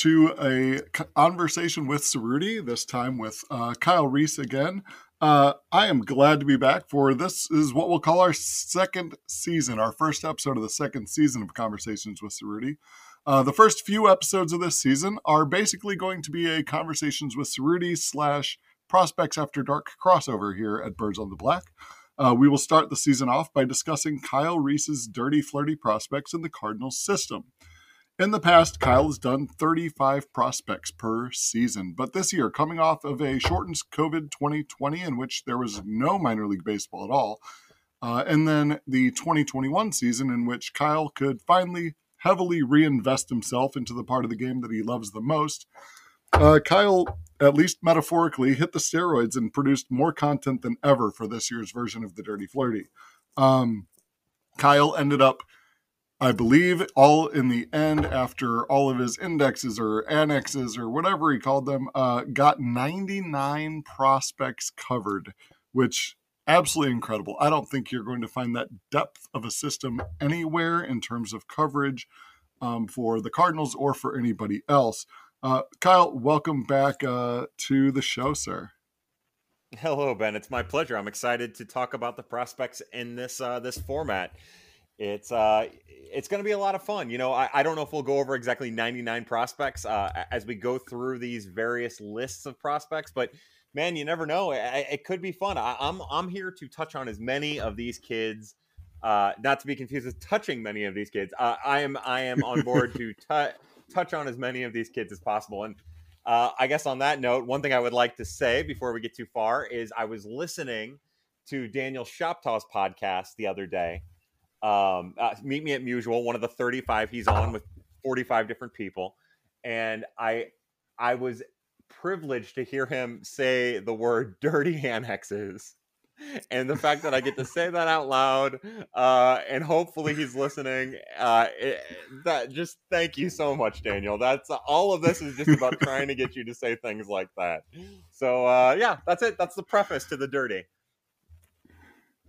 to a conversation with Cerruti, this time with uh, Kyle Reese again. Uh, I am glad to be back for this is what we'll call our second season, our first episode of the second season of Conversations with Cerruti. Uh, the first few episodes of this season are basically going to be a Conversations with Cerruti slash Prospects After Dark crossover here at Birds on the Black. Uh, we will start the season off by discussing Kyle Reese's dirty, flirty prospects in the Cardinals system. In the past, Kyle has done 35 prospects per season, but this year, coming off of a shortened COVID 2020 in which there was no minor league baseball at all, uh, and then the 2021 season in which Kyle could finally heavily reinvest himself into the part of the game that he loves the most, uh, Kyle, at least metaphorically, hit the steroids and produced more content than ever for this year's version of the Dirty Flirty. Um, Kyle ended up I believe all in the end, after all of his indexes or annexes or whatever he called them, uh, got 99 prospects covered, which absolutely incredible. I don't think you're going to find that depth of a system anywhere in terms of coverage um, for the Cardinals or for anybody else. Uh, Kyle, welcome back uh, to the show, sir. Hello, Ben. It's my pleasure. I'm excited to talk about the prospects in this uh, this format it's uh it's going to be a lot of fun you know I, I don't know if we'll go over exactly 99 prospects uh, as we go through these various lists of prospects but man you never know it, it could be fun I, am I'm, I'm here to touch on as many of these kids uh, not to be confused with touching many of these kids uh, i am i am on board to t- touch on as many of these kids as possible and uh, i guess on that note one thing i would like to say before we get too far is i was listening to daniel shoptaw's podcast the other day um, uh, meet me at Musial, one of the 35 he's on with 45 different people, and I I was privileged to hear him say the word dirty annexes. And the fact that I get to say that out loud, uh, and hopefully he's listening. Uh, it, that just thank you so much, Daniel. That's all of this is just about trying to get you to say things like that. So uh, yeah, that's it. That's the preface to the dirty.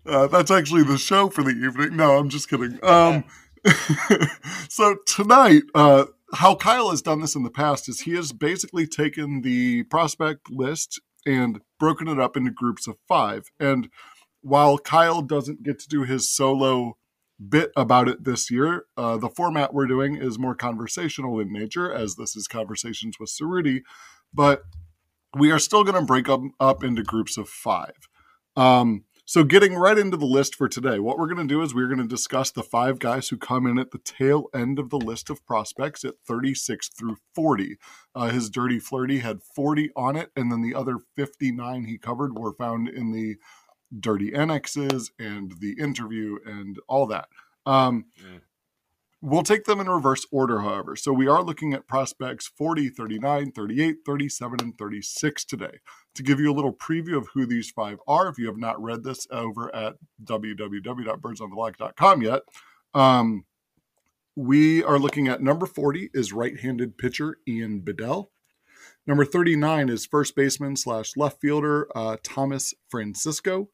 Uh, that's actually the show for the evening. No, I'm just kidding. Um, so tonight, uh, how Kyle has done this in the past is he has basically taken the prospect list and broken it up into groups of five. And while Kyle doesn't get to do his solo bit about it this year, uh, the format we're doing is more conversational in nature, as this is Conversations with Cerruti. But we are still going to break up, up into groups of five. Um, so, getting right into the list for today, what we're going to do is we're going to discuss the five guys who come in at the tail end of the list of prospects at 36 through 40. Uh, his Dirty Flirty had 40 on it, and then the other 59 he covered were found in the Dirty Annexes and the interview and all that. Um, mm. We'll take them in reverse order, however. So we are looking at prospects 40, 39, 38, 37, and 36 today. To give you a little preview of who these five are, if you have not read this over at www.birdsontheblack.com yet, um, we are looking at number 40 is right-handed pitcher Ian Bedell. Number 39 is first baseman slash left fielder uh, Thomas Francisco.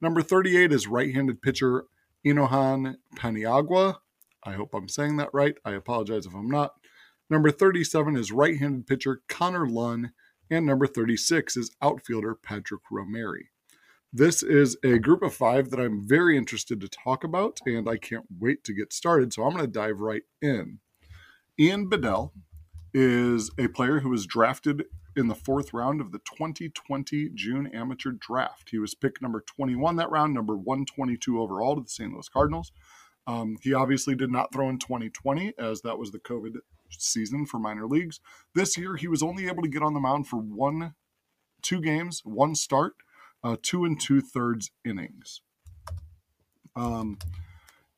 Number 38 is right-handed pitcher Inohan Paniagua. I hope I'm saying that right. I apologize if I'm not. Number 37 is right handed pitcher Connor Lunn. And number 36 is outfielder Patrick Romeri. This is a group of five that I'm very interested to talk about, and I can't wait to get started. So I'm going to dive right in. Ian Bedell is a player who was drafted in the fourth round of the 2020 June amateur draft. He was pick number 21 that round, number 122 overall to the St. Louis Cardinals. Um, he obviously did not throw in 2020 as that was the COVID season for minor leagues. This year, he was only able to get on the mound for one, two games, one start, uh, two and two thirds innings. Um,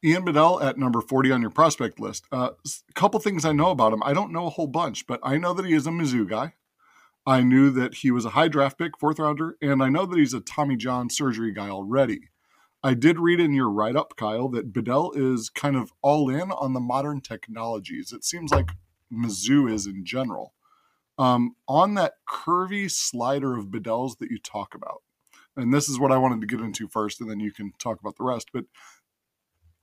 Ian Bedell at number 40 on your prospect list. Uh, a couple things I know about him. I don't know a whole bunch, but I know that he is a Mizzou guy. I knew that he was a high draft pick, fourth rounder, and I know that he's a Tommy John surgery guy already. I did read in your write up, Kyle, that Bedell is kind of all in on the modern technologies. It seems like Mizzou is in general. Um, on that curvy slider of Bedell's that you talk about, and this is what I wanted to get into first, and then you can talk about the rest. But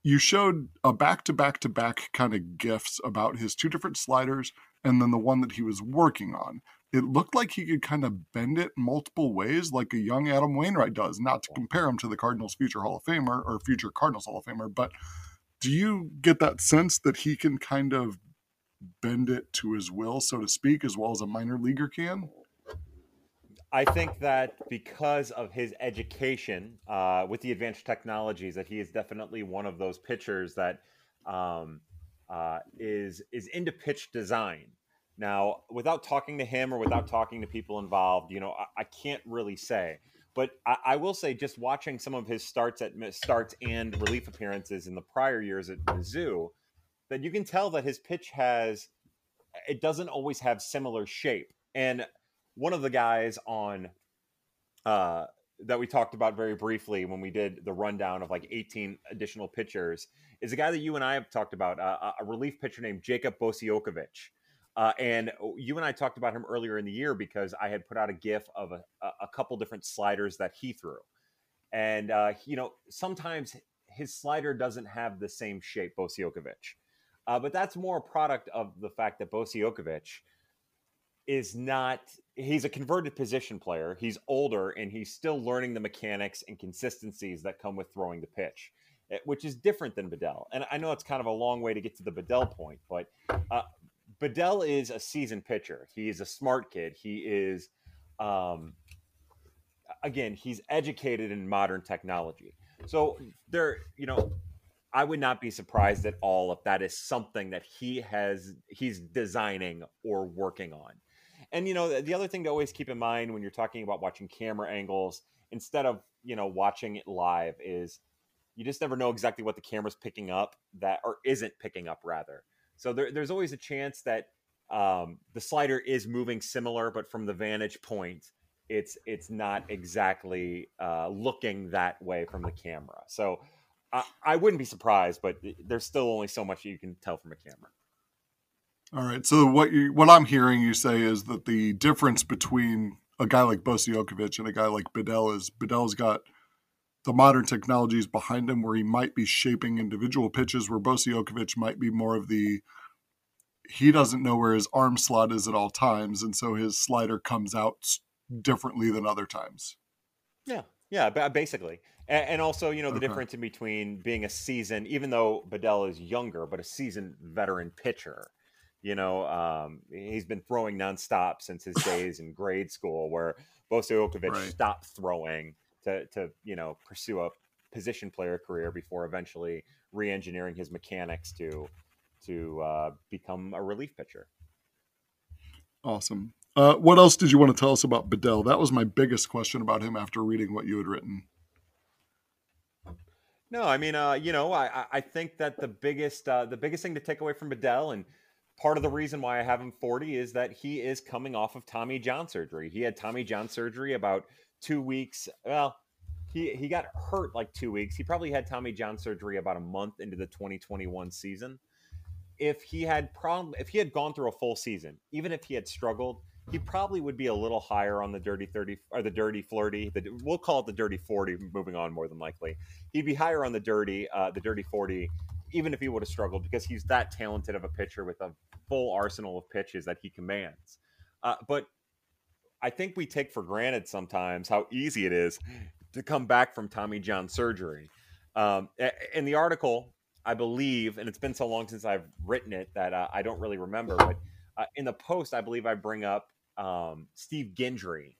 you showed a back to back to back kind of gifts about his two different sliders and then the one that he was working on. It looked like he could kind of bend it multiple ways, like a young Adam Wainwright does. Not to compare him to the Cardinals' future Hall of Famer or future Cardinals Hall of Famer, but do you get that sense that he can kind of bend it to his will, so to speak, as well as a minor leaguer can? I think that because of his education uh, with the advanced technologies, that he is definitely one of those pitchers that um, uh, is is into pitch design. Now, without talking to him or without talking to people involved, you know, I, I can't really say. But I, I, will say, just watching some of his starts at starts and relief appearances in the prior years at Mizzou, that you can tell that his pitch has it doesn't always have similar shape. And one of the guys on uh, that we talked about very briefly when we did the rundown of like 18 additional pitchers is a guy that you and I have talked about, uh, a relief pitcher named Jacob Bosiokovic. Uh, and you and I talked about him earlier in the year because I had put out a GIF of a, a couple different sliders that he threw. And, uh, you know, sometimes his slider doesn't have the same shape, Bosiokovic. Uh, but that's more a product of the fact that Bosiokovic is not he's a converted position player. He's older and he's still learning the mechanics and consistencies that come with throwing the pitch, eh, which is different than Bedell. And I know it's kind of a long way to get to the Bedell point, but uh, Bedell is a seasoned pitcher. He is a smart kid. He is, um, again, he's educated in modern technology. So there, you know, I would not be surprised at all if that is something that he has he's designing or working on. And you know, the other thing to always keep in mind when you're talking about watching camera angles instead of, you know, watching it live is you just never know exactly what the camera's picking up that or isn't picking up rather. So there, there's always a chance that um, the slider is moving similar, but from the vantage point, it's it's not exactly uh, looking that way from the camera. So I, I wouldn't be surprised, but there's still only so much you can tell from a camera. All right. So what you what I'm hearing you say is that the difference between a guy like Bosiokovic and a guy like Bedell is Bedell's got the modern technologies behind him where he might be shaping individual pitches where Bosiokovic might be more of the he doesn't know where his arm slot is at all times and so his slider comes out differently than other times. Yeah. Yeah, basically. And also, you know, the okay. difference in between being a seasoned, even though Bedell is younger, but a seasoned veteran pitcher you know, um, he's been throwing nonstop since his days in grade school, where Bosiokovic right. stopped throwing to, to, you know, pursue a position player career before eventually re-engineering his mechanics to to uh, become a relief pitcher. Awesome. Uh, what else did you want to tell us about Bedell? That was my biggest question about him after reading what you had written. No, I mean, uh, you know, I, I think that the biggest uh, the biggest thing to take away from Bedell, and part of the reason why I have him 40 is that he is coming off of Tommy John surgery. He had Tommy John surgery about two weeks. Well, he he got hurt like two weeks. He probably had Tommy John surgery about a month into the 2021 season. If he had problem, if he had gone through a full season, even if he had struggled, he probably would be a little higher on the dirty 30 or the dirty flirty. The, we'll call it the dirty 40. Moving on, more than likely, he'd be higher on the dirty, uh, the dirty 40 even if he would have struggled because he's that talented of a pitcher with a full arsenal of pitches that he commands. Uh, but I think we take for granted sometimes how easy it is to come back from Tommy John surgery. Um, in the article, I believe, and it's been so long since I've written it that uh, I don't really remember, but uh, in the post, I believe I bring up um, Steve Gingery,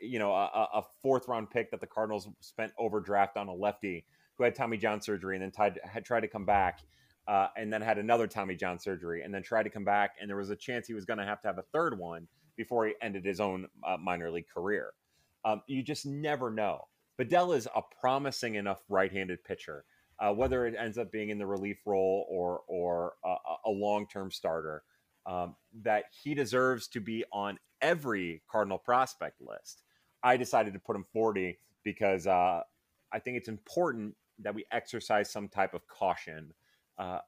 you know, a, a, fourth round pick that the Cardinals spent overdraft on a lefty who had Tommy John surgery and then tried, had tried to come back. Uh, and then had another Tommy John surgery, and then tried to come back, and there was a chance he was going to have to have a third one before he ended his own uh, minor league career. Um, you just never know. Bedell is a promising enough right-handed pitcher. Uh, whether it ends up being in the relief role or or a, a long-term starter, um, that he deserves to be on every Cardinal prospect list. I decided to put him 40 because uh, I think it's important that we exercise some type of caution uh,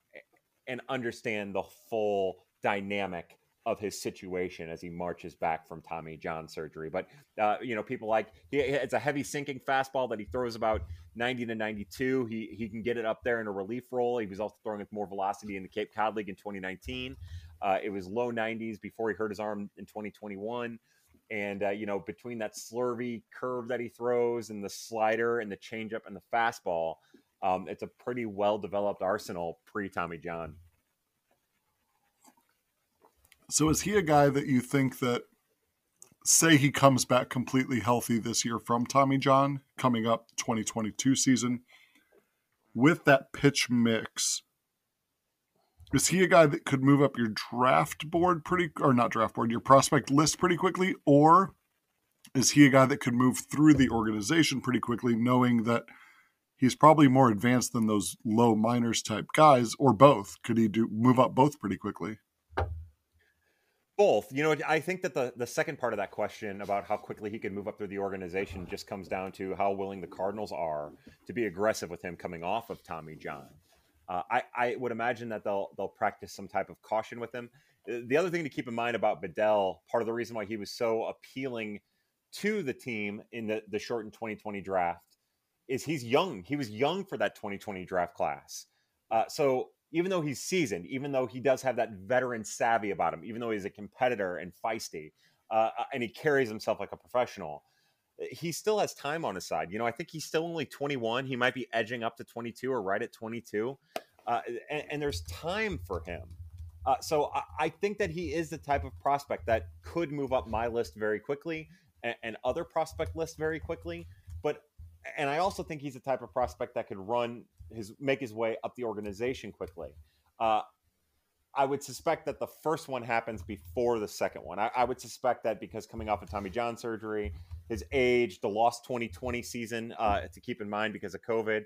and understand the full dynamic of his situation as he marches back from Tommy John surgery. But uh, you know, people like he, it's a heavy sinking fastball that he throws about 90 to 92. He he can get it up there in a relief role. He was also throwing with more velocity in the Cape Cod League in 2019. Uh, it was low 90s before he hurt his arm in 2021. And uh, you know, between that slurvy curve that he throws and the slider and the changeup and the fastball, um, it's a pretty well developed arsenal pre Tommy John. So is he a guy that you think that say he comes back completely healthy this year from Tommy John coming up 2022 season with that pitch mix is he a guy that could move up your draft board pretty or not draft board your prospect list pretty quickly? Or is he a guy that could move through the organization pretty quickly knowing that he's probably more advanced than those low minors type guys or both? Could he do move up both pretty quickly both. You know, I think that the the second part of that question about how quickly he can move up through the organization just comes down to how willing the Cardinals are to be aggressive with him coming off of Tommy John. Uh, I, I would imagine that they'll they'll practice some type of caution with him. Uh, the other thing to keep in mind about Bedell, part of the reason why he was so appealing to the team in the, the shortened 2020 draft is he's young. He was young for that 2020 draft class. Uh, so even though he's seasoned, even though he does have that veteran savvy about him, even though he's a competitor and feisty, uh, uh and he carries himself like a professional, uh, he still has time on his side. You know, I think he's still only 21. He might be edging up to 22 or right at 22. Uh, and, and, there's time for him. Uh, so I, I, think that he is the type of prospect that could move up my list very quickly and, and other prospect lists very quickly. But and I also think he's the type of prospect that could run his make his way up the organization quickly. Uh, I would suspect that the first one happens before the second one. I, I, would suspect that because coming off of Tommy John surgery, his age, the lost 2020 season uh, to keep in mind because of COVID,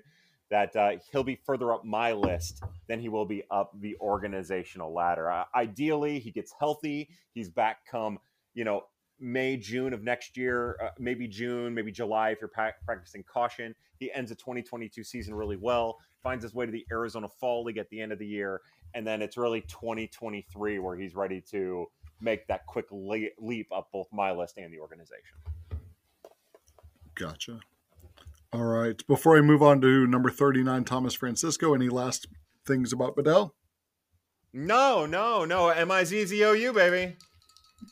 that uh, he'll be further up my list than he will be up the organizational ladder. Uh, ideally, he gets healthy. He's back come, you know, May, June of next year, uh, maybe June, maybe July if you're pa- practicing caution. He ends the 2022 season really well, finds his way to the Arizona Fall League at the end of the year, and then it's really 2023 where he's ready to make that quick le- leap up both my list and the organization. Gotcha. All right. Before I move on to number 39, Thomas Francisco, any last things about Bedell? No, no, no. M I Z Z O U, baby.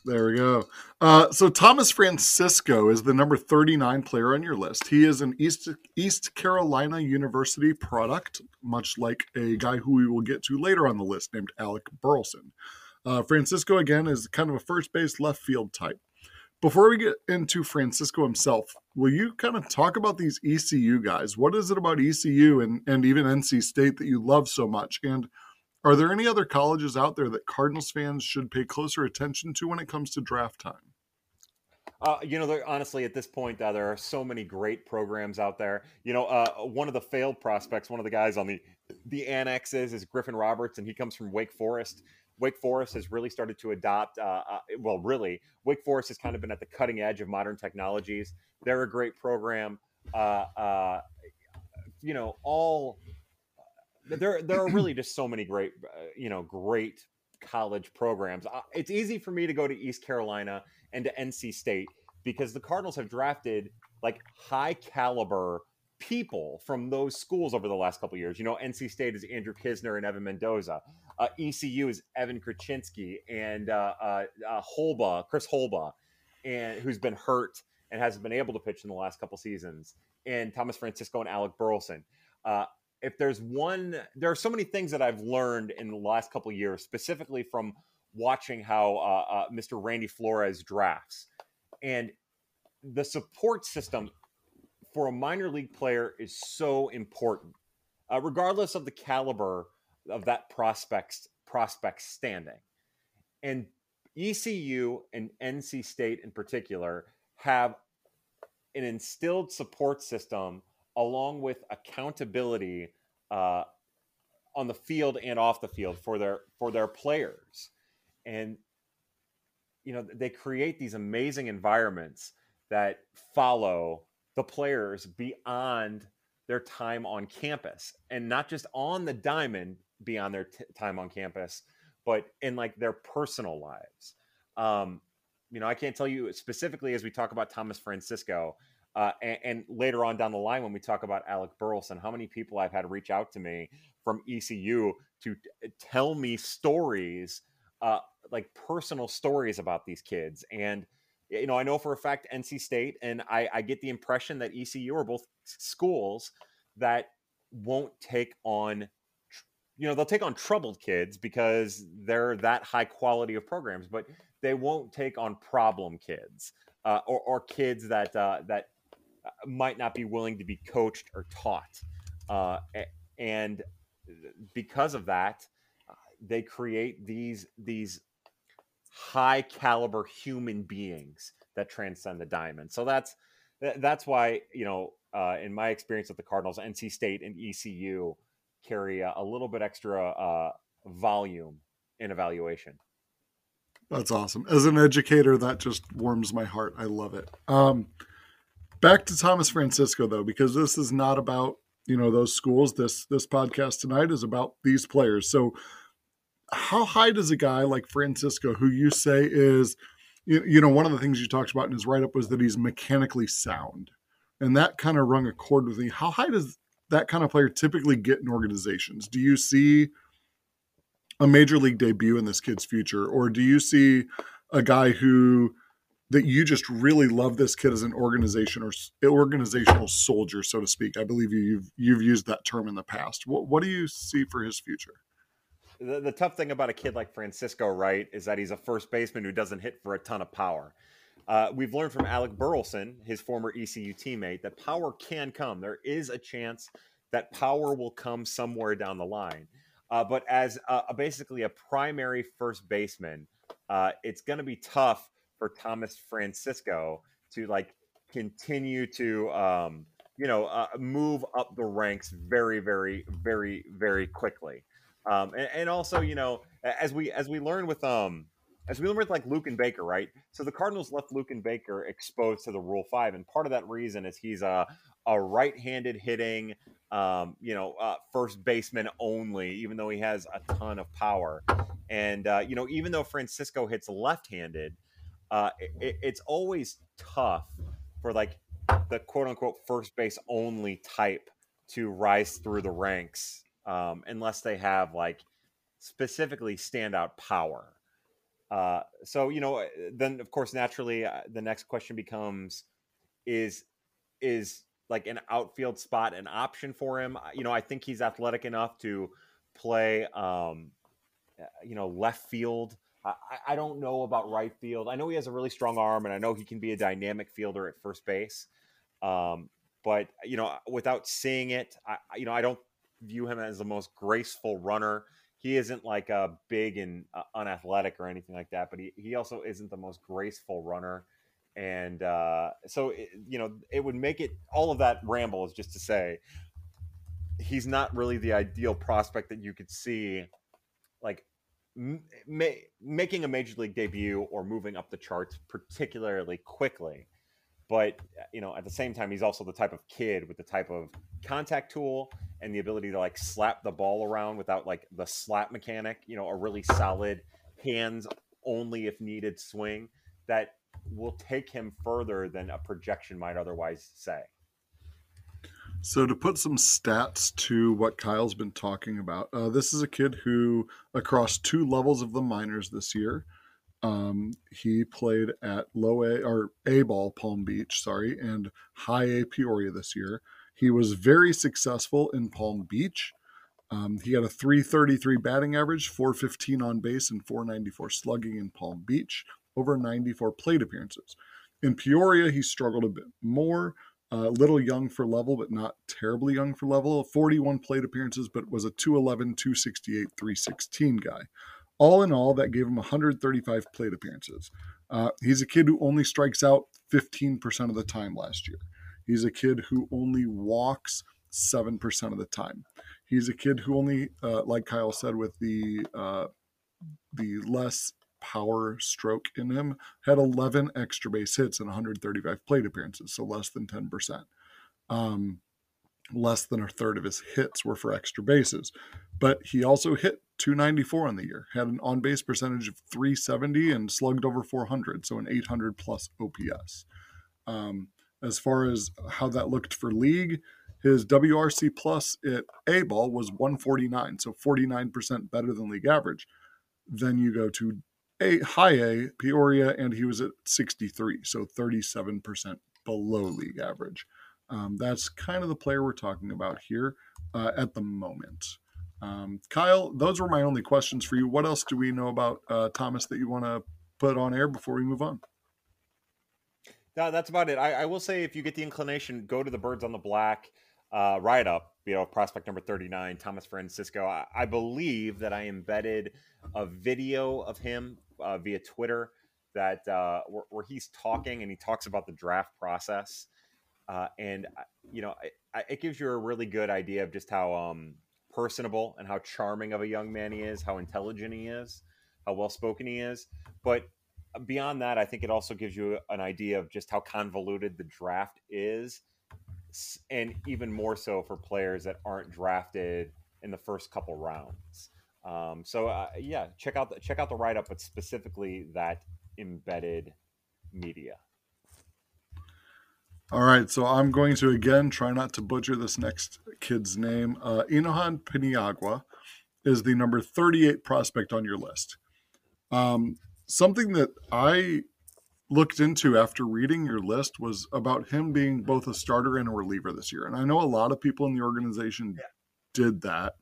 There we go. Uh, so Thomas Francisco is the number 39 player on your list. He is an East East Carolina University product, much like a guy who we will get to later on the list named Alec Burleson. Uh, Francisco again is kind of a first base left field type. Before we get into Francisco himself, will you kind of talk about these ECU guys? What is it about ECU and, and even NC State that you love so much? And are there any other colleges out there that Cardinals fans should pay closer attention to when it comes to draft time? Uh, you know, honestly, at this point, uh, there are so many great programs out there. You know, uh, one of the failed prospects, one of the guys on the the annexes, is Griffin Roberts, and he comes from Wake Forest. Wake Forest has really started to adopt. Uh, uh, well, really, Wake Forest has kind of been at the cutting edge of modern technologies. They're a great program. Uh, you know, all there there are really just so many great uh, you know great college programs. Uh, it's easy for me to go to East Carolina and to NC State because the Cardinals have drafted like high caliber people from those schools over the last couple years. You know, NC State is Andrew Knizner and Evan Mendoza. Uh, ECU is Evan Kruczynski and uh, uh, uh, Holba, Chris Holba, and who's been hurt and hasn't been able to pitch in the last couple seasons. And Thomas Francisco and Alec Burleson. Uh, if there's one, there are so many things that I've learned in the last couple years, specifically from watching how uh, uh, Mr. Randy Flores drafts, and the support system for a minor league player is so important, uh, regardless of the caliber of that prospect's prospect standing. And ECU and NC State in particular have an instilled support system along with accountability uh, on the field and off the field for their for their players. And you know they create these amazing environments that follow the players beyond their time on campus. And not just on the diamond beyond their t- time on campus but in like their personal lives. Um, you know i can't tell you specifically as we talk about thomas francisco uh, and, and, later on down the line, when we talk about Alec Burleson, how many people I've had reach out to me from ECU to t- tell me stories, uh, like personal stories about these kids. And, you know, I know for a fact NC State, and I, I get the impression that ECU are both schools that won't take on you know they'll take on troubled kids because they're that high quality of programs but they won't take on problem kids uh, or, or, kids that uh, that uh, might not be willing to be coached or taught. Uh, and because of that, uh, they create these these high caliber human beings that transcend the diamond. So that's that's why you know, uh, in my experience with the Cardinals, NC State and ECU carry a, a little bit extra uh, volume in evaluation. That's awesome. As an educator, that just warms my heart. I love it. Um, back to Thomas Francisco though, because this is not about you know those schools. This this podcast tonight is about these players. So, how high does a guy like Francisco, who you say is, you, you know, one of the things you talked about in his write up was that he's mechanically sound, and that kind of rung a chord with me. How high does that kind of player typically get in organizations? Do you see a major league debut in this kid's future, or do you see a guy who that you just really love this kid as an organization or organizational soldier, so to speak. I believe you've you've used that term in the past. What what do you see for his future? The, the tough thing about a kid like Francisco, right, is that he's a first baseman who doesn't hit for a ton of power. Uh, we've learned from Alec Burleson, his former ECU teammate, that power can come. There is a chance that power will come somewhere down the line. Uh, but as a, basically a primary first baseman, uh, it's going to be tough for Thomas Francisco to like continue to um, you know uh, move up the ranks very very very very quickly. Um, and, and, also you know as we as we learn with um as we learn with like Luken Baker right? So the Cardinals left Luken Baker exposed to the Rule Five and part of that reason is he's a a right-handed hitting um, you know uh, first baseman only even though he has a ton of power. And uh, you know even though Francisco hits left-handed uh, it, it's always tough for like the quote unquote first base only type to rise through the ranks um, unless they have like specifically standout power. Uh, so you know, then of course, naturally, uh, the next question becomes: is is like an outfield spot an option for him? You know, I think he's athletic enough to play, um, uh, you know, left field. I, I don't know about right field. I know he has a really strong arm, and I know he can be a dynamic fielder at first base. Um, but you know, without seeing it, I, you know, I don't view him as the most graceful runner. He isn't like a big and uh, unathletic or anything like that, but he, he also isn't the most graceful runner. And uh, so, it, you know, it would make it all of that ramble is just to say he's not really the ideal prospect that you could see like ma- making a major league debut or moving up the charts particularly quickly. But uh, you know, at the same time, he's also the type of kid with the type of contact tool and the ability to like slap the ball around without like the slap mechanic. You know, a really solid hands only if needed swing that will take him further than a projection might otherwise say. So, to put some stats to what Kyle's been talking about, uh, this is a kid who, across two levels of the minors this year, um, he played at low A or A ball Palm Beach, sorry, and high A Peoria this year. He was very successful in Palm Beach. Um, he had a 333 batting average, 415 on base, and 494 slugging in Palm Beach, over 94 plate appearances. In Peoria, he struggled a bit more, a little young for level, but not terribly young for level. 41 plate appearances, but was a 211, 268, 316 guy. All in all, that gave him 135 plate appearances. Uh, he's a kid who only strikes out 15% of the time last year. He's a kid who only walks 7% of the time. He's a kid who only, uh, like Kyle said, with the uh, the less power stroke in him, had 11 extra base hits and 135 plate appearances, so less than 10%. Um, less than a third of his hits were for extra bases. But he also hit 294 on the year, had an on base percentage of 370 and slugged over 400, so an 800 plus OPS. Um, as far as how that looked for league, his WRC plus at A ball was 149, so 49% better than league average. Then you go to A high A Peoria, and he was at 63, so 37% below league average. Um, that's kind of the player we're talking about here uh, at the moment. Um, Kyle, those were my only questions for you. What else do we know about uh, Thomas that you want to put on air before we move on? No, that's about it. I, I, will say, if you get the inclination, go to the Birds on the Black uh, write up. You know, prospect number thirty nine, Thomas Francisco. I, I, believe that I embedded a video of him uh, via Twitter that uh, where, where, he's talking and he talks about the draft process, uh, and uh, you know, it gives you a really good idea of just how um, personable and how charming of a young man he is, how intelligent he is, how well spoken he is. But beyond that, I think it also gives you an idea of just how convoluted the draft is, and even more so for players that aren't drafted in the first couple rounds. Um, so uh, yeah, check out the, check out the write up, but specifically that embedded media. All right, so I'm going to again try not to butcher this next kid's name. Uh, Inohan Paniagua is the number 38 prospect on your list. Um, something that I looked into after reading your list was about him being both a starter and a reliever this year. And I know a lot of people in the organization yeah. did that.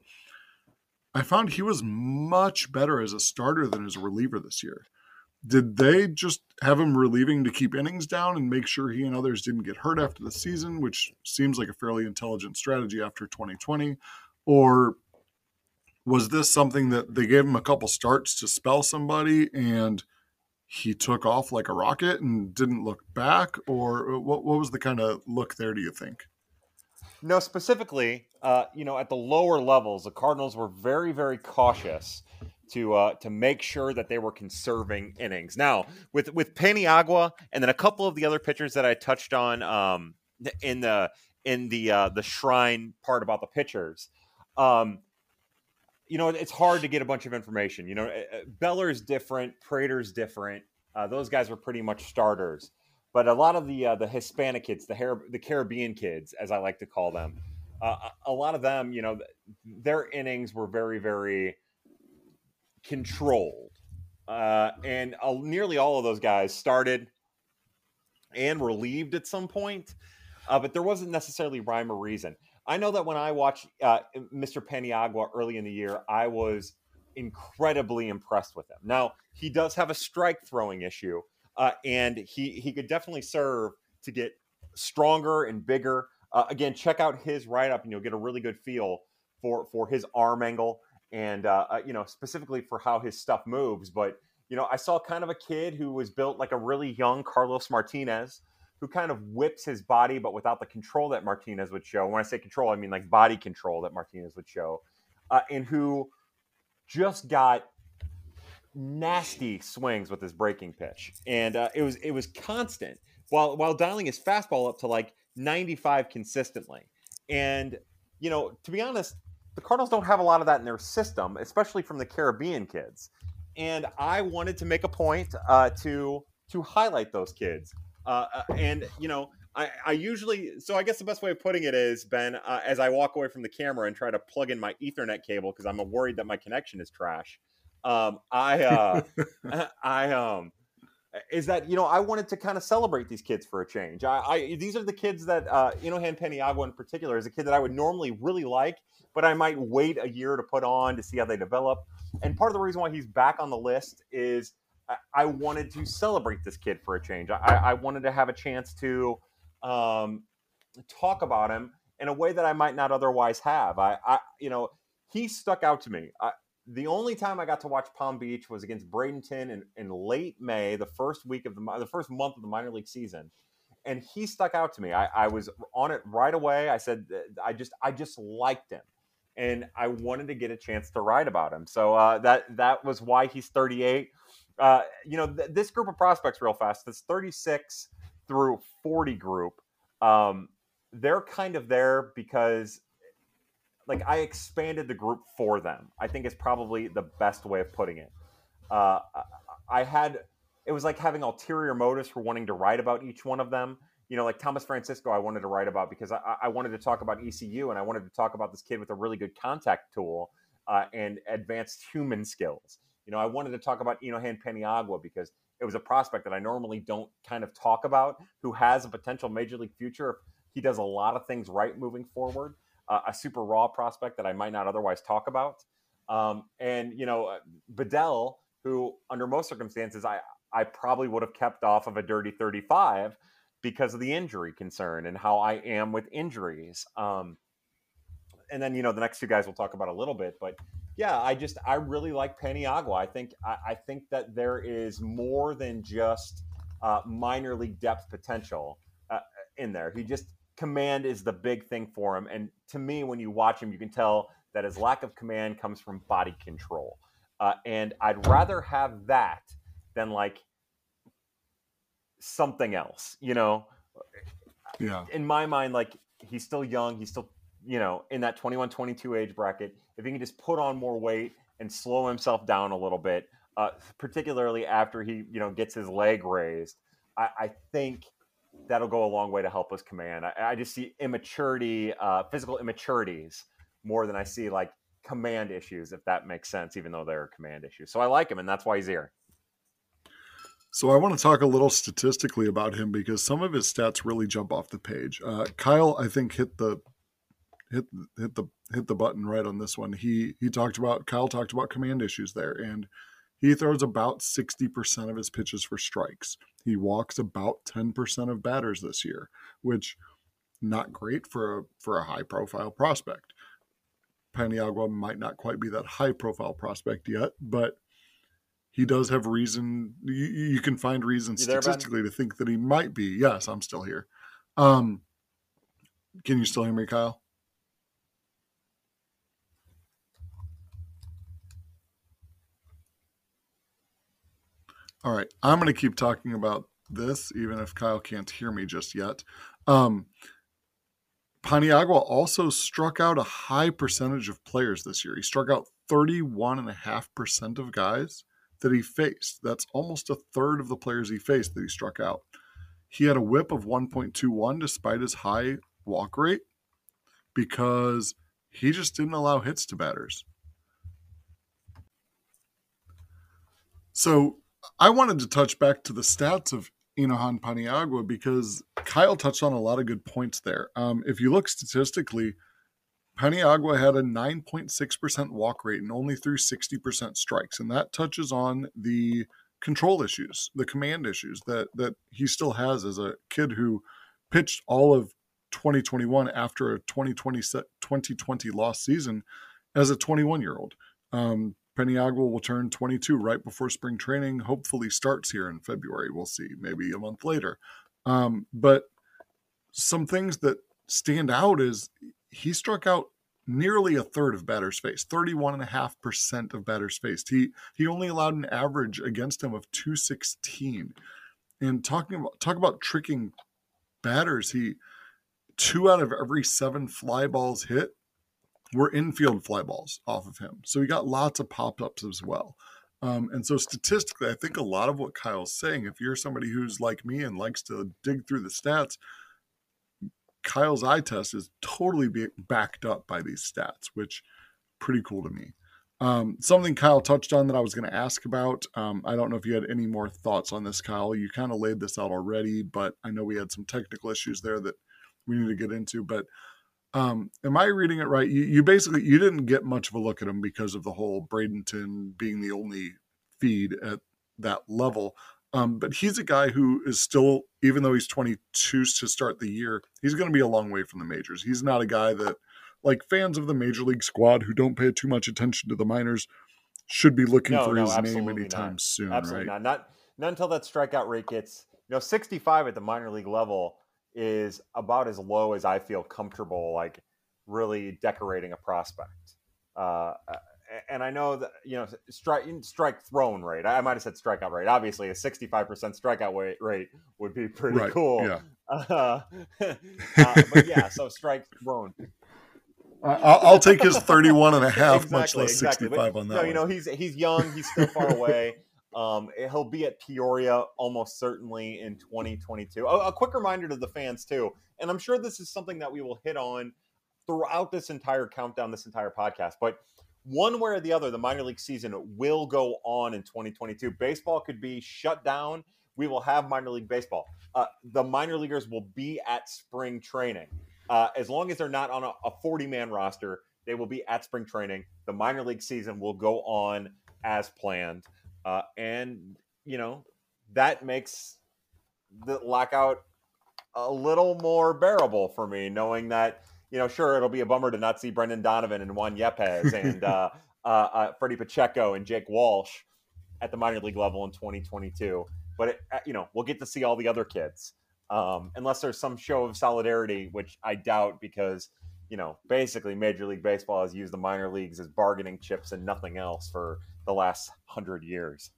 I found he was much better as a starter than as a reliever this year did they just have him relieving to keep innings down and make sure he and others didn't get hurt after the season, which seems like a fairly intelligent strategy after 2020? Or was this something that they gave him a couple starts to spell somebody and he took off like a rocket and didn't look back? Or uh, what, what was the kind of look there, do you think? No, specifically, uh, you know, at the lower levels, the Cardinals were very, very cautious to uh, to make sure that they were conserving innings. Now with with Paniagua and then a couple of the other pitchers that I touched on um, in the in the uh, the shrine part about the pitchers. Um, you know, it's hard to get a bunch of information. You know, eh, eh, Beller's different, Prater's different. Uh, those guys were pretty much starters, but a lot of the uh, the Hispanic kids, the the Caribbean kids, as I like to call them, uh, a lot of them, you know, their innings were very, very controlled. Uh, and uh, nearly all of those guys started and relieved at some point, uh, but there wasn't necessarily rhyme or reason. I know that when I watched uh, Mr. Paniagua early in the year, I was incredibly impressed with him. Now he does have a strike throwing issue, uh, and he he could definitely serve to get stronger and bigger. Uh, again, check out his write up, and you'll get a really good feel for for his arm angle and uh, uh, you know specifically for how his stuff moves. But you know, I saw kind of a kid who was built like a really young Carlos Martinez, who kind of whips his body, but without the control that Martinez would show. When I say control, I mean like body control that Martinez would show, uh, and who just got nasty swings with his breaking pitch, and uh, it was it was constant while while dialing his fastball up to like 95 consistently. And you know, to be honest, the Cardinals don't have a lot of that in their system, especially from the Caribbean kids. And I wanted to make a point uh, to to highlight those kids. Uh, uh, and you know, I, I, usually so I guess the best way of putting it is Ben, uh, as I walk away from the camera and try to plug in my Ethernet cable because I'm worried that my connection is trash. Um, I uh, I um is that you know I wanted to kind of celebrate these kids for a change. I, I these are the kids that uh, Inohan Paniagua in particular is a kid that I would normally really like, but I might wait a year to put on to see how they develop. And part of the reason why he's back on the list is I, I wanted to celebrate this kid for a change. I, I wanted to have a chance to um, talk about him in a way that I might not otherwise have. I, I you know, he stuck out to me. I, the only time I got to watch Palm Beach was against Bradenton in, in late May, the first week of the the first month of the minor league season, and he stuck out to me. I, I was on it right away. I said I just I just liked him, and I wanted to get a chance to write about him. So uh, that that was why he's 38. Uh, you know, th- this group of prospects, real fast, this 36 through 40 group, um, they're kind of there because like I expanded the group for them. I think is probably the best way of putting it. Uh, I had it was like having ulterior motives for wanting to write about each one of them. You know, like Thomas Francisco, I wanted to write about because I, I wanted to talk about ECU and I wanted to talk about this kid with a really good contact tool uh, and advanced human skills. You know, I wanted to talk about Inohan Paniagua because it was a prospect that I normally don't kind of talk about who has a potential major league future. He does a lot of things right moving forward uh, a super raw prospect that I might not otherwise talk about. Um, and you know, uh, Bedell, who under most circumstances I I probably would have kept off of a dirty 35 because of the injury concern and how I am with injuries. Um, and then you know the next two guys we'll talk about a little bit, but yeah, I just I really like Paniagua. I think I, I think that there is more than just uh, minor league depth potential uh, in there. He just command is the big thing for him. And to me, when you watch him, you can tell that his lack of command comes from body control. Uh, and I'd rather have that than like something else, you know? Yeah. In my mind, like he's still young. He's still, you know, in that 21, 22 age bracket. If he can just put on more weight and slow himself down a little bit, uh, particularly after he, you know, gets his leg raised, I, I think that'll go a long way to help us command. I, I just see immaturity, uh, physical immaturities more than I see like command issues, if that makes sense, even though they're command issues. So I like him, and that's why he's here. So I want to talk a little statistically about him because some of his stats really jump off the page. Uh, Kyle, I think hit the hit hit the hit the button right on this one. He he talked about Kyle talked about command issues there, and he throws about 60% of his pitches for strikes. He walks about 10% of batters this year, which not great for a, for a high profile prospect. Paniagua might not quite be that high profile prospect yet, but he does have reason. You, you can find reason statistically to think that he might be. Yes, I'm still here. Um, can you still hear me, Kyle? All right, I'm going to keep talking about this, even if Kyle can't hear me just yet. Um, Paniagua also struck out a high percentage of players this year. He struck out 31.5% of guys that he faced. That's almost a third of the players he faced that he struck out. He had a whip of 1.21 despite his high walk rate because he just didn't allow hits to batters. So I wanted to touch back to the stats of Inohan Paniagua because Kyle touched on a lot of good points there. Um, if you look statistically, Paniagua had a 9.6% walk rate and only threw 60% strikes. And that touches on the control issues, the command issues that, that he still has as a kid who pitched all of 2021 after a 2020, 2020 lost season as a 21 year old. Um, Paniagua will turn 22 right before spring training. Hopefully, starts here in February. We'll see, maybe a month later. Um, but some things that stand out is he struck out nearly a third of batters faced, 31.5% of batters faced. He he only allowed an average against him of 216. And talking about talk about tricking batters, he two out of every seven fly balls hit were infield fly balls off of him. So he got lots of pop ups as well. Um, and so statistically, I think a lot of what Kyle's saying, if you're somebody who's like me and likes to dig through the stats, Kyle's eye test is totally being backed up by these stats, which pretty cool to me. Um, something Kyle touched on that I was going to ask about. Um, I don't know if you had any more thoughts on this, Kyle. You kind of laid this out already, but I know we had some technical issues there that we need to get into. But um, am I reading it right? You, you basically you didn't get much of a look at him because of the whole Bradenton being the only feed at that level. Um, but he's a guy who is still, even though he's 22 to start the year, he's going to be a long way from the majors. He's not a guy that like fans of the major league squad who don't pay too much attention to the minors should be looking no, for no, his name anytime not. soon. Absolutely right? not. Not not until that strikeout rate gets you know 65 at the minor league level is about as low as I feel comfortable like really decorating a prospect. Uh, and I know that you know strike strike thrown rate. I might have said strikeout rate. Obviously, a sixty five percent strikeout rate would be pretty right. cool. Yeah. Uh, uh, but yeah, so strike thrown. I'll take his 31 and a half, exactly, much less exactly. 65 but, on that. No, you know, he's he's young, he's still far away. Um, he'll be at Peoria almost certainly in 2022. A, a, quick reminder to the fans too, and I'm sure this is something that we will hit on throughout this entire countdown, this entire podcast. But one way or the other, the minor league season will go on in 2022. Baseball could be shut down. We will have minor league baseball. Uh, the minor leaguers will be at spring training. Uh, as long as they're not on a 40 man roster, they will be at spring training. The minor league season will go on as planned. Uh, and, you know, that makes the lockout a little more bearable for me, knowing that, you know, sure, it'll be a bummer to not see Brendan Donovan and Juan Yepez and uh, uh, uh, Freddie Pacheco and Jake Walsh at the minor league level in 2022. But, it, uh, you know, we'll get to see all the other kids um, unless there's some show of solidarity, which I doubt because you know basically Major League Baseball has used the minor leagues as bargaining chips and nothing else for the last hundred years.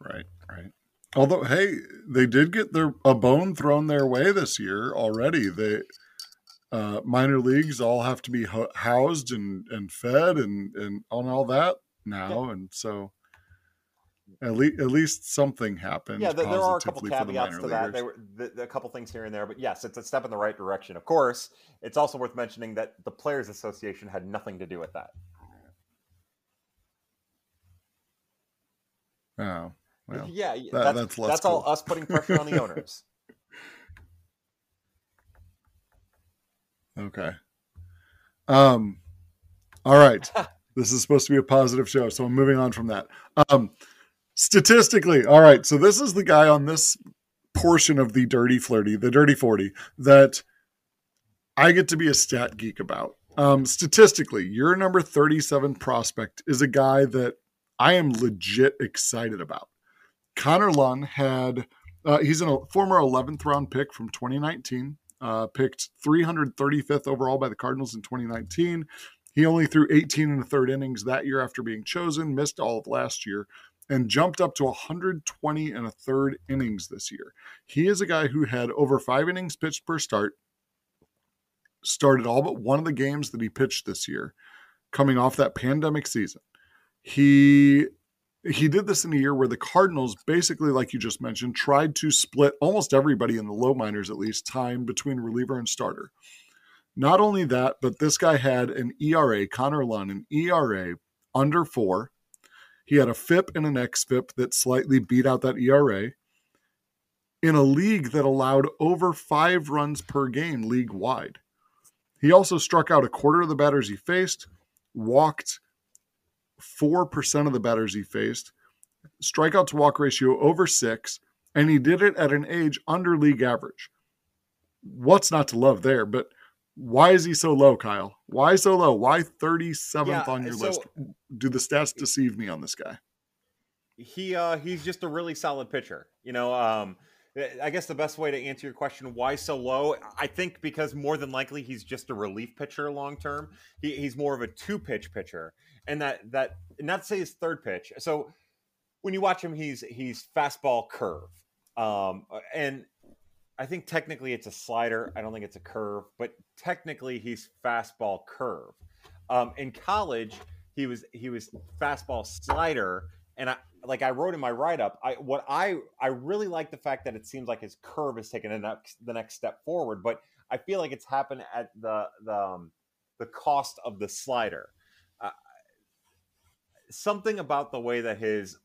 Right, right. Although, hey, they did get their a bone thrown their way this year already. They uh, minor leagues all have to be housed and, and fed and and on all that now, yeah. and so at least, at least something happened. Yeah, there, there are a couple caveats the to that. There were the, a couple things here and there, but yes, it's a step in the right direction. Of course, it's also worth mentioning that the Players Association had nothing to do with that. Oh, well, yeah, that, that's that's, that's cool. all us putting pressure on the owners. Okay. Um. All right. this is supposed to be a positive show, so I'm moving on from that. Um statistically, all right. So this is the guy on this portion of the dirty flirty, the dirty 40 that I get to be a stat geek about. Um, statistically, your number 37 prospect is a guy that I am legit excited about. Connor Lunn had, uh, he's a former 11th round pick from 2019, uh, picked 335th overall by the Cardinals in 2019. He only threw 18 and a third innings that year after being chosen, missed all of last year, and jumped up to 120 and a third innings this year. He is a guy who had over five innings pitched per start, started all but one of the games that he pitched this year, coming off that pandemic season. He he did this in a year where the Cardinals, basically, like you just mentioned, tried to split almost everybody in the low minors, at least, time between reliever and starter. Not only that, but this guy had an ERA, Connor Lunn, an ERA under four, he had a FIP and an XFIP that slightly beat out that ERA in a league that allowed over five runs per game league wide. He also struck out a quarter of the batters he faced, walked 4% of the batters he faced, strikeout to walk ratio over six, and he did it at an age under league average. What's not to love there? But why is he so low, Kyle? Why so low? Why 37th yeah, on your so, list? Do the stats deceive me on this guy? He uh he's just a really solid pitcher. You know, um I guess the best way to answer your question, why so low? I think because more than likely he's just a relief pitcher long term. He, he's more of a two pitch pitcher, and that that not to say his third pitch. So when you watch him, he's he's fastball curve, um, and I think technically it's a slider. I don't think it's a curve, but technically he's fastball curve. Um, in college, he was he was fastball slider, and I like I wrote in my write up. I what I I really like the fact that it seems like his curve is taking the next the next step forward, but I feel like it's happened at the the um, the cost of the slider. Uh, something about the way that his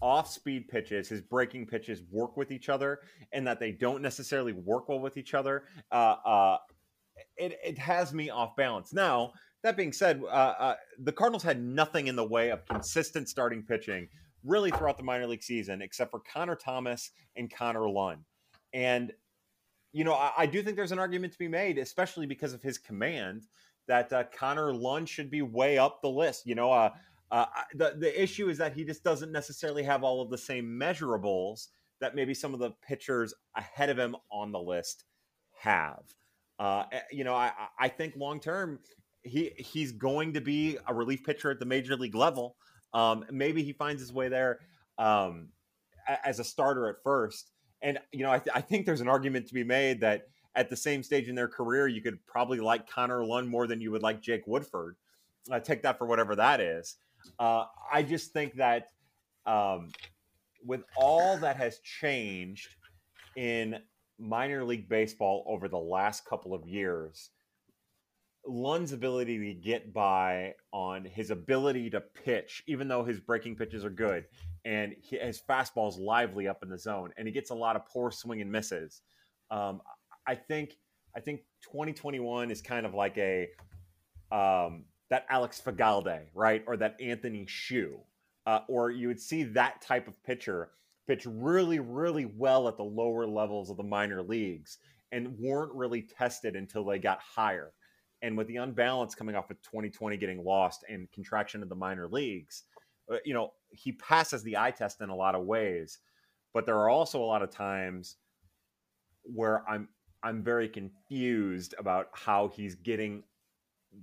off speed pitches, his breaking pitches work with each other, and that they don't necessarily work well with each other. Uh, uh, it, it has me off balance. Now, that being said, uh, uh, the Cardinals had nothing in the way of consistent starting pitching really throughout the minor league season, except for Connor Thomas and Connor Lunn. And, you know, I, I do think there's an argument to be made, especially because of his command, that uh, Connor Lunn should be way up the list. You know, uh, the the issue is that he just doesn't necessarily have all of the same measurables that maybe some of the pitchers ahead of him on the list have. Uh, eh, you know, I, I think long term he he's going to be a relief pitcher at the major league level. Um, maybe he finds his way there um, as a starter at first. And you know, I, th- I think there's an argument to be made that at the same stage in their career, you could probably like Connor Lunn more than you would like Jake Woodford. Uh, take that for whatever that is. Uh, I just think that um, with all that has changed in minor league baseball over the last couple of years, Lunn's ability to get by on his ability to pitch, even though his breaking pitches are good, and his fastball is lively up in the zone, and he gets a lot of poor swing and misses. Um, I think I think 2021 is kind of like a um, that Alex Fagalde, right, or that Anthony Shew, uh, or you would see that type of pitcher pitch really, really well at the lower levels of the minor leagues and weren't really tested until they got higher. And with the unbalance coming off of 2020 getting lost and contraction of the minor leagues, uh, you know, he passes the eye test in a lot of ways. But there are also a lot of times where I'm I'm very confused about how he's getting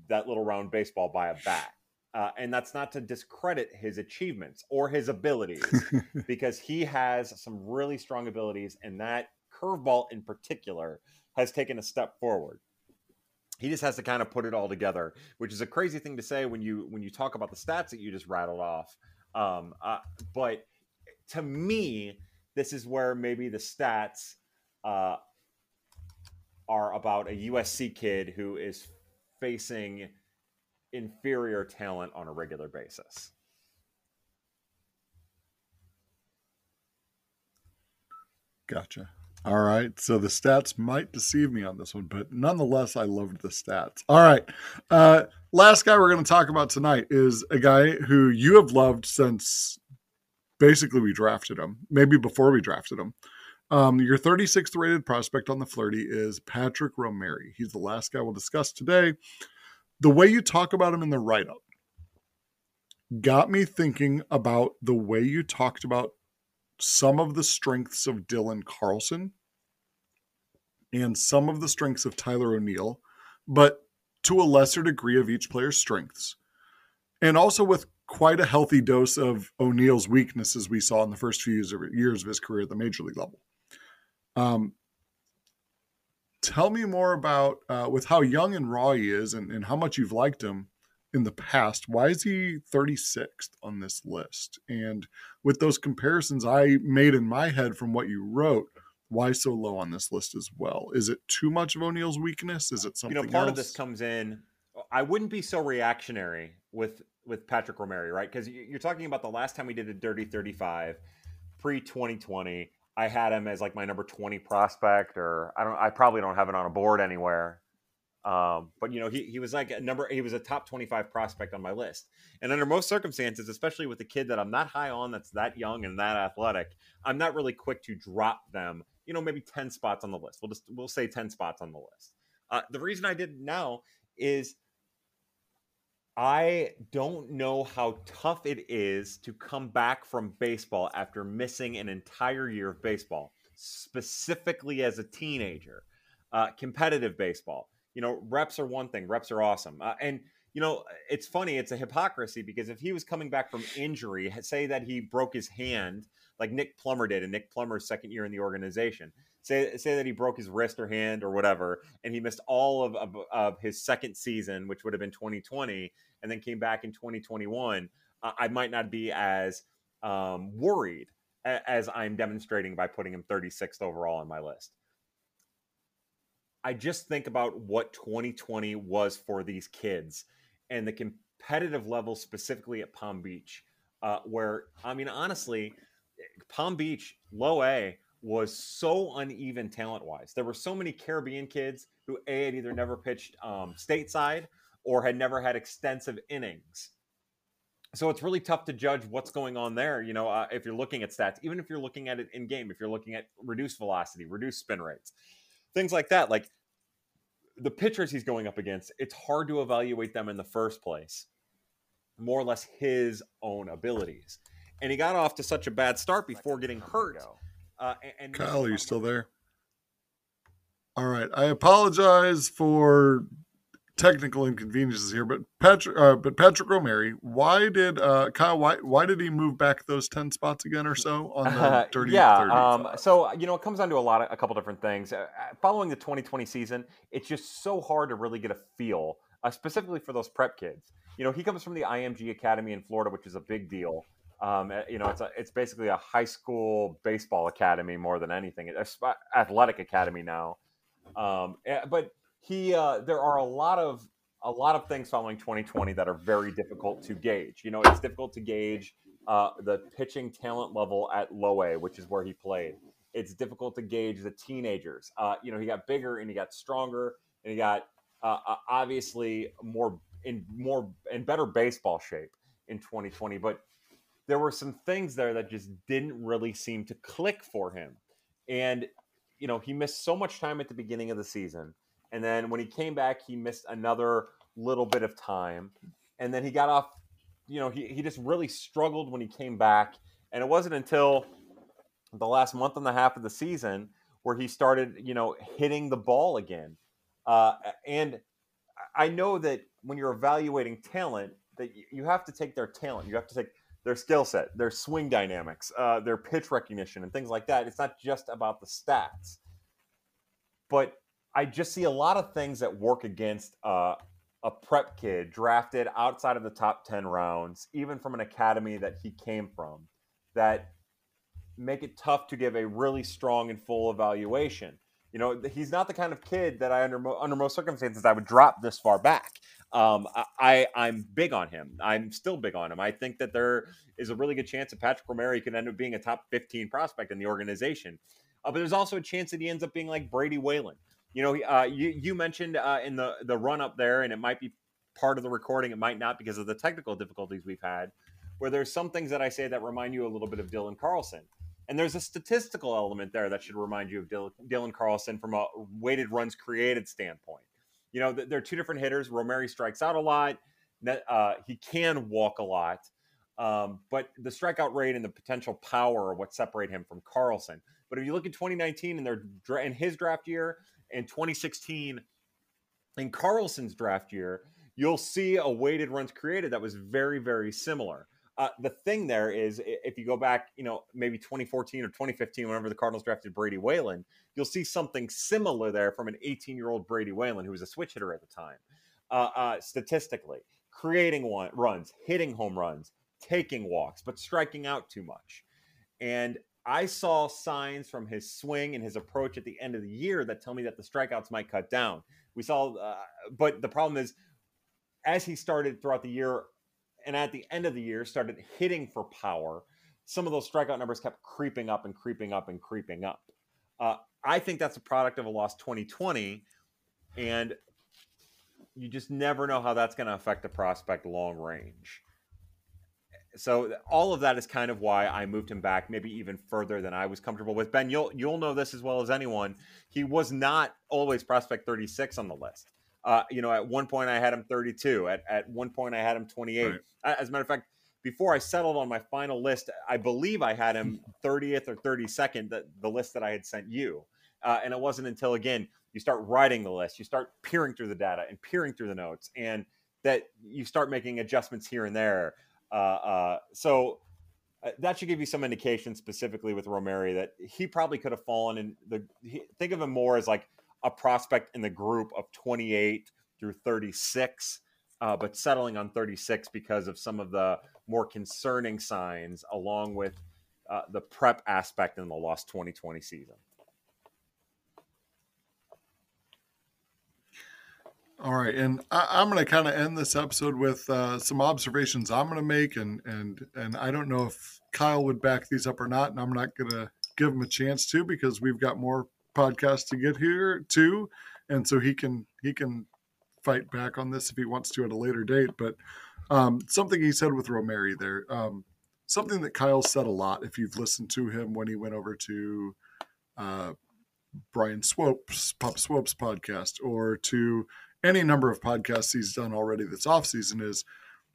that little round baseball by a bat. Uh, and that's not to discredit his achievements or his abilities because he has some really strong abilities and that curveball in particular has taken a step forward he just has to kind of put it all together, which is a crazy thing to say when you when you talk about the stats that you just rattled off. Um, uh, but to me, this is where maybe the stats uh, are about a USC kid who is facing inferior talent on a regular basis. Gotcha. All right. So the stats might deceive me on this one, but nonetheless, I loved the stats. All right. Uh, last guy we're going to talk about tonight is a guy who you have loved since basically we drafted him, maybe before we drafted him. Um, your 36th rated prospect on the flirty is Patrick Romeri. He's the last guy we'll discuss today. The way you talk about him in the write up got me thinking about the way you talked about some of the strengths of Dylan Carlson and some of the strengths of Tyler O'Neill, but to a lesser degree of each player's strengths. And also with quite a healthy dose of O'Neill's weaknesses we saw in the first few years of his career at the major league level. Um, tell me more about uh, with how young and raw he is and, and how much you've liked him in the past. Why is he 36th on this list? And with those comparisons I made in my head from what you wrote, why so low on this list as well? Is it too much of O'Neill's weakness? Is it something? You know, part else? of this comes in. I wouldn't be so reactionary with with Patrick Romeri, right? Because you're talking about the last time we did a Dirty 35, pre 2020. I had him as like my number 20 prospect, or I don't. I probably don't have it on a board anywhere. Um, but you know, he, he was like a number, he was a top 25 prospect on my list. And under most circumstances, especially with a kid that I'm not high on, that's that young and that athletic, I'm not really quick to drop them, you know, maybe 10 spots on the list. We'll just, we'll say 10 spots on the list. Uh, the reason I did now is I don't know how tough it is to come back from baseball after missing an entire year of baseball, specifically as a teenager, uh, competitive baseball you know, reps are one thing, reps are awesome. Uh, and, you know, it's funny, it's a hypocrisy because if he was coming back from injury, say that he broke his hand like Nick Plummer did in Nick Plummer's second year in the organization, say, say that he broke his wrist or hand or whatever, and he missed all of, of, of his second season, which would have been 2020, and then came back in 2021, uh, I might not be as um, worried as I'm demonstrating by putting him 36th overall on my list I just think about what 2020 was for these kids and the competitive level specifically at Palm Beach, uh, where I mean, honestly, Palm Beach, low A, was so uneven talent wise. There were so many Caribbean kids who A had either never pitched um, stateside or had never had extensive innings. So it's really tough to judge what's going on there. You know, uh, if you're looking at stats, even if you're looking at it in game, if you're looking at reduced velocity, reduced spin rates, things like that. Like the pitchers he's going up against, it's hard to evaluate them in the first place. More or less his own abilities, and he got off to such a bad start before getting hurt. Uh, and, and Kyle, are you still there? All right. I apologize for technical inconveniences here, but Patrick, uh, but Patrick Romeri, why did uh, Kyle? Why why did he move back those ten spots again or so on the dirty? yeah. Um, so you know, it comes down to a lot of a couple different things. Uh, following the 2020 season, it's just so hard to really get a feel, uh, specifically for those prep kids. You know, he comes from the IMG Academy in Florida, which is a big deal. Um, you know, it's a, it's basically a high school baseball academy more than anything. It's athletic academy now. Um, eh, but he, uh, there are a lot of a lot of things following 2020 that are very difficult to gauge. You know, it's difficult to gauge uh, the pitching talent level at low A, which is where he played. It's difficult to gauge the teenagers. Uh, you know, he got bigger and he got stronger and he got uh, uh obviously more in more in better baseball shape in 2020. But there were some things there that just didn't really seem to click for him. And, you know, he missed so much time at the beginning of the season. And then when he came back, he missed another little bit of time. And then he got off, you know, he, he just really struggled when he came back. And it wasn't until the last month and a half of the season where he started, you know, hitting the ball again. Uh, and I know that when you're evaluating talent, that you have to take their talent. You have to take their skill set, their swing dynamics, uh, their pitch recognition, and things like that. It's not just about the stats. But I just see a lot of things that work against uh, a prep kid drafted outside of the top 10 rounds, even from an academy that he came from, that make it tough to give a really strong and full evaluation. You know, he's not the kind of kid that I, under, under most circumstances, I would drop this far back. Um, I I'm big on him. I'm still big on him. I think that there is a really good chance that Patrick Romeri can end up being a top 15 prospect in the organization. Uh, but there's also a chance that he ends up being like Brady Whalen. You know, uh, you you mentioned uh, in the the run up there, and it might be part of the recording. It might not because of the technical difficulties we've had. Where there's some things that I say that remind you a little bit of Dylan Carlson. And there's a statistical element there that should remind you of Dylan Carlson from a weighted runs created standpoint. You know, they're two different hitters. Romeri strikes out a lot. Uh, he can walk a lot. Um, but the strikeout rate and the potential power are what separate him from Carlson. But if you look at 2019 and their in his draft year and 2016 in Carlson's draft year, you'll see a weighted runs created that was very, very similar. Uh, the thing there is, if you go back, you know, maybe 2014 or 2015, whenever the Cardinals drafted Brady Whalen, you'll see something similar there from an 18 year old Brady Whalen, who was a switch hitter at the time, uh, uh, statistically, creating one, runs, hitting home runs, taking walks, but striking out too much. And I saw signs from his swing and his approach at the end of the year that tell me that the strikeouts might cut down. We saw, uh, but the problem is, as he started throughout the year, and at the end of the year started hitting for power, some of those strikeout numbers kept creeping up and creeping up and creeping up. Uh, I think that's a product of a lost 2020, and you just never know how that's going to affect the prospect long range. So all of that is kind of why I moved him back, maybe even further than I was comfortable with. Ben, you'll you'll know this as well as anyone. He was not always prospect 36 on the list. Uh, you know, at one point I had him 32. At, at one point I had him 28. Right. As a matter of fact, before I settled on my final list, I believe I had him 30th or 32nd, the, the list that I had sent you. Uh, and it wasn't until, again, you start writing the list, you start peering through the data and peering through the notes, and that you start making adjustments here and there. Uh, uh so uh, that should give you some indication specifically with Romeri that he probably could have fallen in the. He, think of him more as like a prospect in the group of 28 through 36, uh, but settling on 36 because of some of the more concerning signs, along with uh, the prep aspect in the lost 2020 season. All right, and I, am going to kind of end this episode with uh, some observations I'm going to make, and and and I don't know if Kyle would back these up or not, and I'm not going to give him a chance to because we've got more podcasts to get here too, and so he can he can fight back on this if he wants to at a later date. But um, something he said with Romeri there, um, something that Kyle said a lot. If you've listened to him when he went over to uh, Brian Swope's Pop Swope's podcast or to any number of podcasts he's done already this offseason is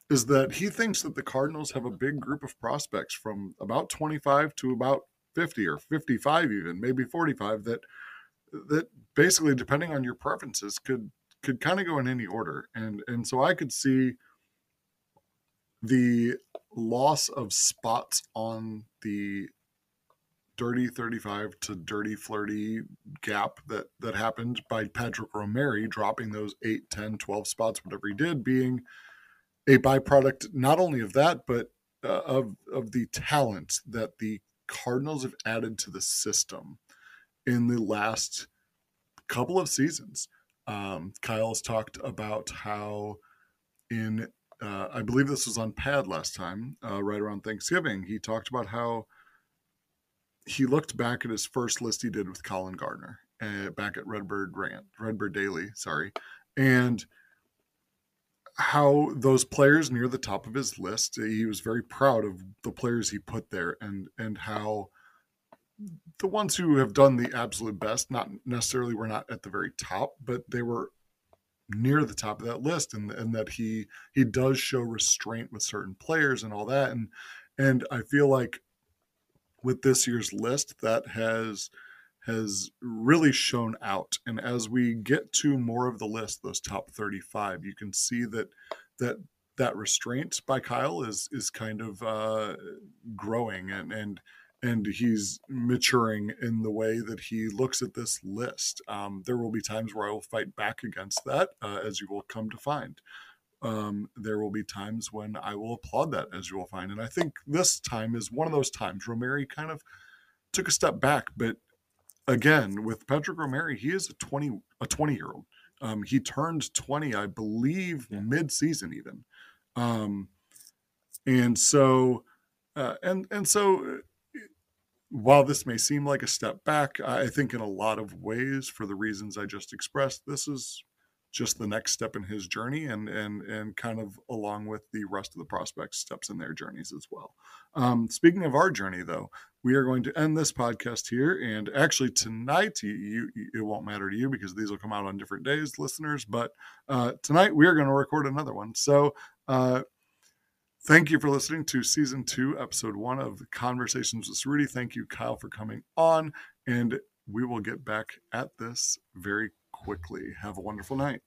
is that he thinks that the Cardinals have a big group of prospects from about 25 to about 50 or 55 even, maybe 45 that that basically depending on your preferences could could kind of go in any order. And and so I could see the loss of spots on the dirty 35 to dirty flirty gap that that happened by Patrick Romeri dropping those 8 10 12 spots whatever he did being a byproduct not only of that but uh, of of the talent that the Cardinals have added to the system in the last couple of seasons. Um, Kyle's talked about how in uh, I believe this was on Pad last time, uh, right around Thanksgiving. He talked about how he looked back at his first list he did with Colin Gardner uh, back at Redbird Rant, Redbird Daily, sorry, and how those players near the top of his list, he was very proud of the players he put there, and and how the ones who have done the absolute best, not necessarily were not at the very top, but they were near the top of that list, and and that he he does show restraint with certain players and all that, and and I feel like with this year's list that has has really shown out and as we get to more of the list those top 35 you can see that that that restraint by Kyle is is kind of uh, growing and and and he's maturing in the way that he looks at this list. Um, there will be times where I will fight back against that, uh, as you will come to find um, there will be times when I will applaud that, as you will find. And I think this time is one of those times. Romeri kind of took a step back, but again, with Patrick Romeri, he is a twenty a twenty year old. Um, he turned twenty, I believe, yeah. mid season even, um, and so uh, and and so. Uh, while this may seem like a step back, I think in a lot of ways, for the reasons I just expressed, this is just the next step in his journey and and and kind of along with the rest of the prospects steps in their journeys as well um, speaking of our journey though we are going to end this podcast here and actually tonight you, you, it won't matter to you because these will come out on different days listeners but uh, tonight we are going to record another one so uh, Thank you for listening to season two, episode one of Conversations with Rudy. Thank you, Kyle, for coming on. And we will get back at this very quickly. Have a wonderful night.